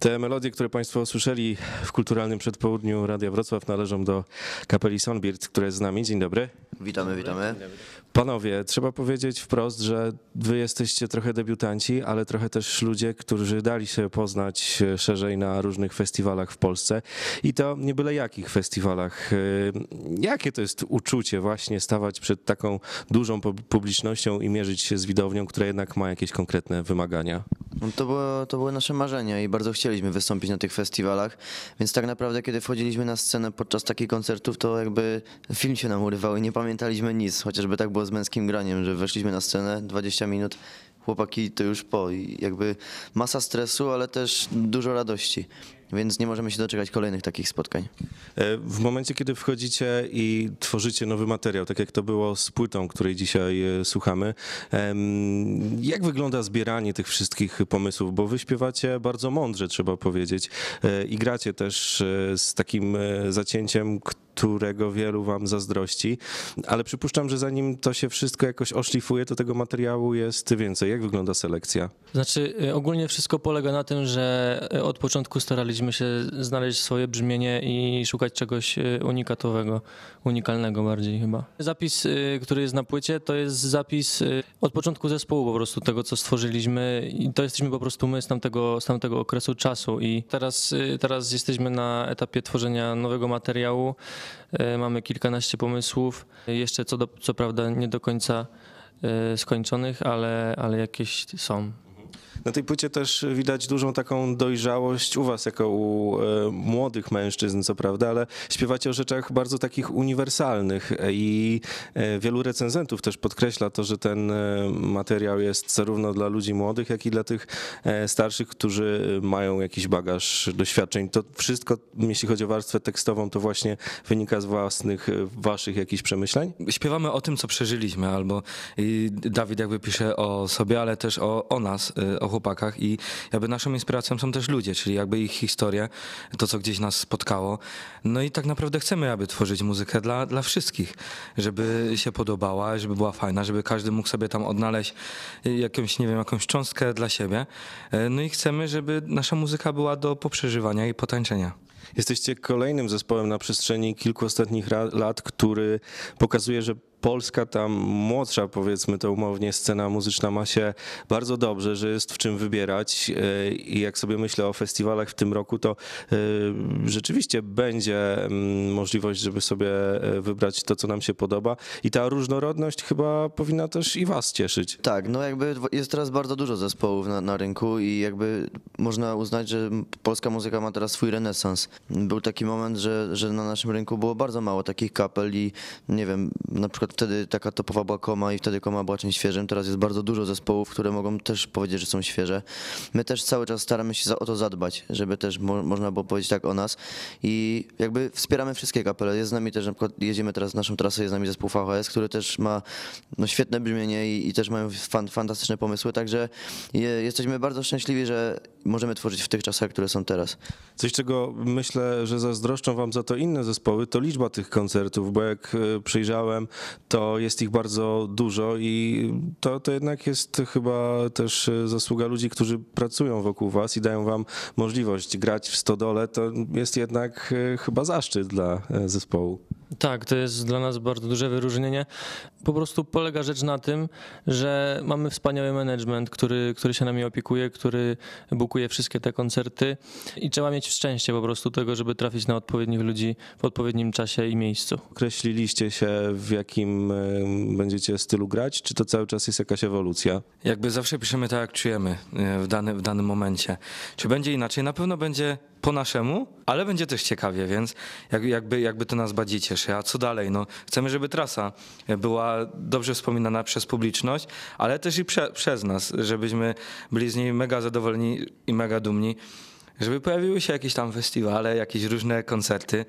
Te melodie, które Państwo słyszeli w kulturalnym przedpołudniu Radia Wrocław należą do kapeli Sonbird, która jest z nami. Dzień dobry. Witamy, witamy. Panowie, trzeba powiedzieć wprost, że wy jesteście trochę debiutanci, ale trochę też ludzie, którzy dali się poznać szerzej na różnych festiwalach w Polsce i to nie byle jakich festiwalach. E, Jakie to jest uczucie właśnie stawać przed taką dużą pu- publicznością i mierzyć się z widownią, która jednak ma jakieś konkretne wymagania? No to, było, to były nasze marzenia i bardzo chcieliśmy wystąpić na tych festiwalach, więc tak naprawdę kiedy wchodziliśmy na scenę podczas takich koncertów, to jakby film się nam urywał i nie pamiętaliśmy nic, chociażby tak było z męskim graniem, że weszliśmy na scenę, 20 minut, chłopaki to już po. I jakby masa stresu, ale też dużo radości, więc nie możemy się doczekać kolejnych takich spotkań. E, W momencie, kiedy wchodzicie i tworzycie nowy materiał, tak jak to było z płytą, której dzisiaj e, słuchamy, jak wygląda zbieranie tych wszystkich pomysłów? Bo wy śpiewacie bardzo mądrze, trzeba powiedzieć, e, i gracie też z takim zacięciem, którego wielu wam zazdrości, ale przypuszczam, że zanim to się wszystko jakoś oszlifuje, to tego materiału jest więcej. Jak wygląda selekcja? Znaczy, y, ogólnie wszystko polega na tym, że y, od początku staraliśmy się znaleźć swoje brzmienie i szukać czegoś y, unikatowego, unikalnego bardziej chyba. Zapis, który jest na płycie, to jest zapis od początku zespołu po prostu, tego co stworzyliśmy i to jesteśmy po prostu my z tamtego, z tamtego okresu czasu i teraz, teraz jesteśmy na etapie tworzenia nowego materiału, mamy kilkanaście pomysłów, jeszcze co, do, co prawda nie do końca y, skończonych, ale, ale jakieś są. Na tej płycie też widać dużą taką dojrzałość u was, jako u e, młodych mężczyzn, co prawda, ale śpiewacie o rzeczach bardzo takich uniwersalnych i e, wielu recenzentów też podkreśla to, że ten e, materiał jest zarówno dla ludzi młodych, jak i dla tych starszych, którzy mają jakiś bagaż doświadczeń. To wszystko, jeśli chodzi o warstwę tekstową, to właśnie wynika z własnych, waszych jakichś przemyśleń? śpiewamy o tym, co przeżyliśmy, albo Dawid jakby pisze o sobie, ale też o, o nas, y, chłopakach i jakby naszą inspiracją są też ludzie, czyli jakby ich historie, to, co gdzieś nas spotkało. No i tak naprawdę chcemy, aby tworzyć muzykę dla, dla wszystkich, żeby się podobała, żeby była fajna, żeby każdy mógł sobie tam odnaleźć jakąś, nie wiem, jakąś cząstkę dla siebie. No i chcemy, żeby nasza muzyka była do poprzeżywania i potańczenia. Jesteście kolejnym zespołem na przestrzeni kilku ostatnich lat, który pokazuje, że Polska, ta młodsza, powiedzmy to umownie, scena muzyczna ma się bardzo dobrze, że jest w czym wybierać. E, I jak sobie myślę o festiwalach w tym roku, to e, rzeczywiście będzie mm, możliwość, żeby sobie e, wybrać to, co nam się podoba. I ta różnorodność chyba powinna też i Was cieszyć. Tak, no jakby jest teraz bardzo dużo zespołów na, na rynku i jakby można uznać, że polska muzyka ma teraz swój renesans. Był taki moment, że, że na naszym rynku było bardzo mało takich kapel i nie wiem, na przykład wtedy taka topowa była Koma i wtedy Koma była czymś świeżym. Teraz jest bardzo dużo zespołów, które mogą też powiedzieć, że są świeże. My też cały czas staramy się o to zadbać, żeby też mo, można było powiedzieć tak o nas i jakby wspieramy wszystkie kapele. Jest z nami też na przykład, jedziemy teraz naszą trasę, jest z nami zespół VHS, który też ma no, świetne brzmienie i, i też mają fan, fantastyczne pomysły, także je, jesteśmy bardzo szczęśliwi, że możemy tworzyć w tych czasach, które są teraz. Coś, czego myślę, że zazdroszczą wam za to inne zespoły, to liczba tych koncertów, bo jak e, przyjrzałem, to jest ich bardzo dużo i to, to jednak jest chyba też e, zasługa ludzi, którzy pracują wokół was i dają wam możliwość grać w stodole. To jest jednak e, chyba zaszczyt dla e, zespołu. Tak, to jest dla nas bardzo duże wyróżnienie. Po prostu polega rzecz na tym, że mamy wspaniały management, który, który się nami opiekuje, który bukuje wszystkie te koncerty i trzeba mieć szczęście po prostu tego, żeby trafić na odpowiednich ludzi w odpowiednim czasie i miejscu. Określiliście się, w jakim będziecie stylu grać, czy to cały czas jest jakaś ewolucja? Jakby zawsze piszemy tak, jak czujemy e, w, dany, w danym momencie. Czy będzie inaczej? Na pewno będzie po naszemu, ale będzie też ciekawie, więc jak, jakby, jakby to nas bardziej cieszy. A co dalej? No, chcemy, żeby trasa była dobrze wspominana przez publiczność, ale też i prze, przez nas, żebyśmy byli z niej mega zadowoleni i mega dumni. Żeby pojawiły się jakieś tam festiwale, jakieś różne koncerty,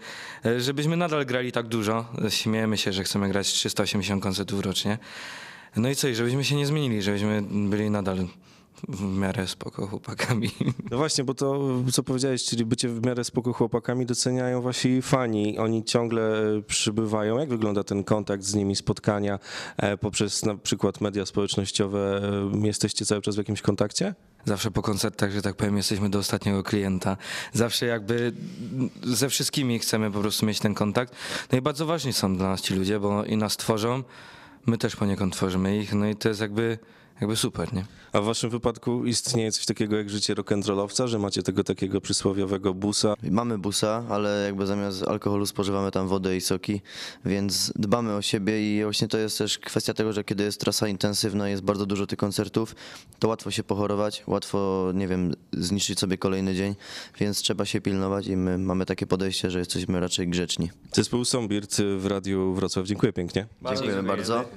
żebyśmy nadal grali tak dużo. Śmiejemy się, że chcemy grać 380 koncertów rocznie. No i co, i żebyśmy się nie zmienili, żebyśmy byli nadal w miarę spoko chłopakami. No właśnie, bo to, co powiedziałeś, czyli bycie w miarę spoko chłopakami, doceniają wasi fani. Oni ciągle e, przybywają. Jak wygląda ten kontakt z nimi, spotkania e, poprzez na przykład media społecznościowe? E, Jesteście cały czas w jakimś kontakcie? Zawsze po koncertach, że tak powiem, jesteśmy do ostatniego klienta. Zawsze jakby ze wszystkimi chcemy po prostu mieć ten kontakt. No i bardzo ważni są dla nas ci ludzie, bo i nas tworzą, my też poniekąd tworzymy ich, no i to jest jakby, jakby super, nie? A w waszym wypadku istnieje coś takiego jak życie rock'n'rollowca, że macie tego takiego przysłowiowego busa? Mamy busa, ale jakby zamiast alkoholu spożywamy tam wodę i soki, więc dbamy o siebie i właśnie to jest też kwestia tego, że kiedy jest trasa intensywna, jest bardzo dużo tych koncertów, to łatwo się pochorować, łatwo, nie wiem, zniszczyć sobie kolejny dzień, więc trzeba się pilnować i my mamy takie podejście, że jesteśmy raczej grzeczni. Zespół Sombirt w Radiu Wrocław. Dziękuję pięknie. Dziękujemy bardzo.